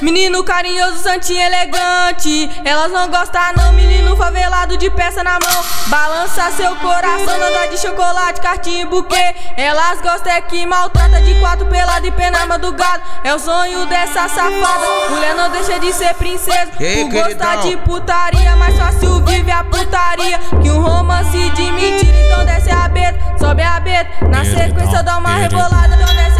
Menino carinhoso, santinho elegante. Elas não gostam, não, menino favelado de peça na mão. Balança seu coração, nada de chocolate, cartinha e buquê. Elas gostam é que maltrata de quatro pelado e pena madrugada. É o sonho dessa safada. Mulher não deixa de ser princesa. Por gostar de putaria, mais fácil vive a putaria. Que um romance de mentira, então desce a beta, sobe a beta. Na sequência dá uma rebolada, então desce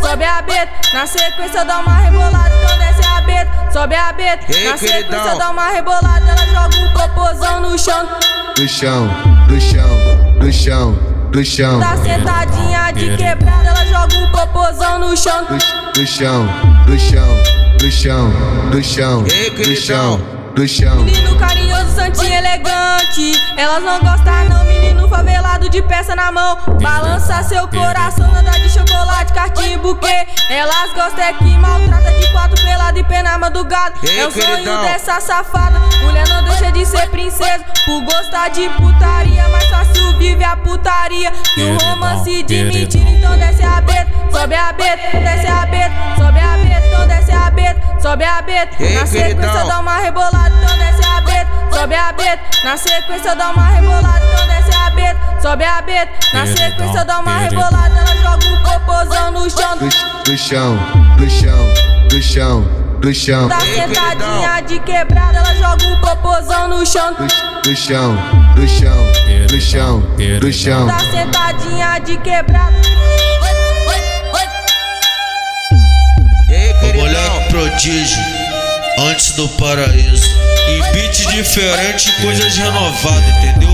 sobe a beta. Na sequência dá uma rebolada, então desce a beta, sobe a beta. Na sequência dá uma rebolada, ela joga o popozão no chão. Do chão, do chão, do chão, do chão. Tá sentadinha de quebrada, ela joga o popozão no chão. Do, do chão, do chão, do chão, do chão, do chão do chão. Menino carinhoso, santinho elegante. Elas não gostam, não, menino favelado de peça na mão. Balança seu coração, nada de chocolate, cartinha e buquê. Elas gostam é que maltrata de quatro pelado e pena madrugada. É o sonho dessa safada. Mulher não deixa de ser princesa. Por gostar de putaria, mais fácil vive a putaria. Que um romance de mentira, então desce a beta, sobe a beta, desce a beta, sobe a beta, então desce a beta, sobe a beta. Na sequência dá uma rebolada então desce a beta, sobe a beta. Na sequência dá uma rebolada, então desce a beta, sobe a beta. Na sequência dá uma rebolada, ela joga o popozão no chão. Do, do chão, do chão, do chão, do chão. Tá sentadinha de quebrada, ela joga o popozão no chão. Do, do chão, do chão, do chão, do chão. Tá sentadinha de quebrada. O moleque prodígio antes do paraíso. Em beat diferente, coisas renovadas, entendeu?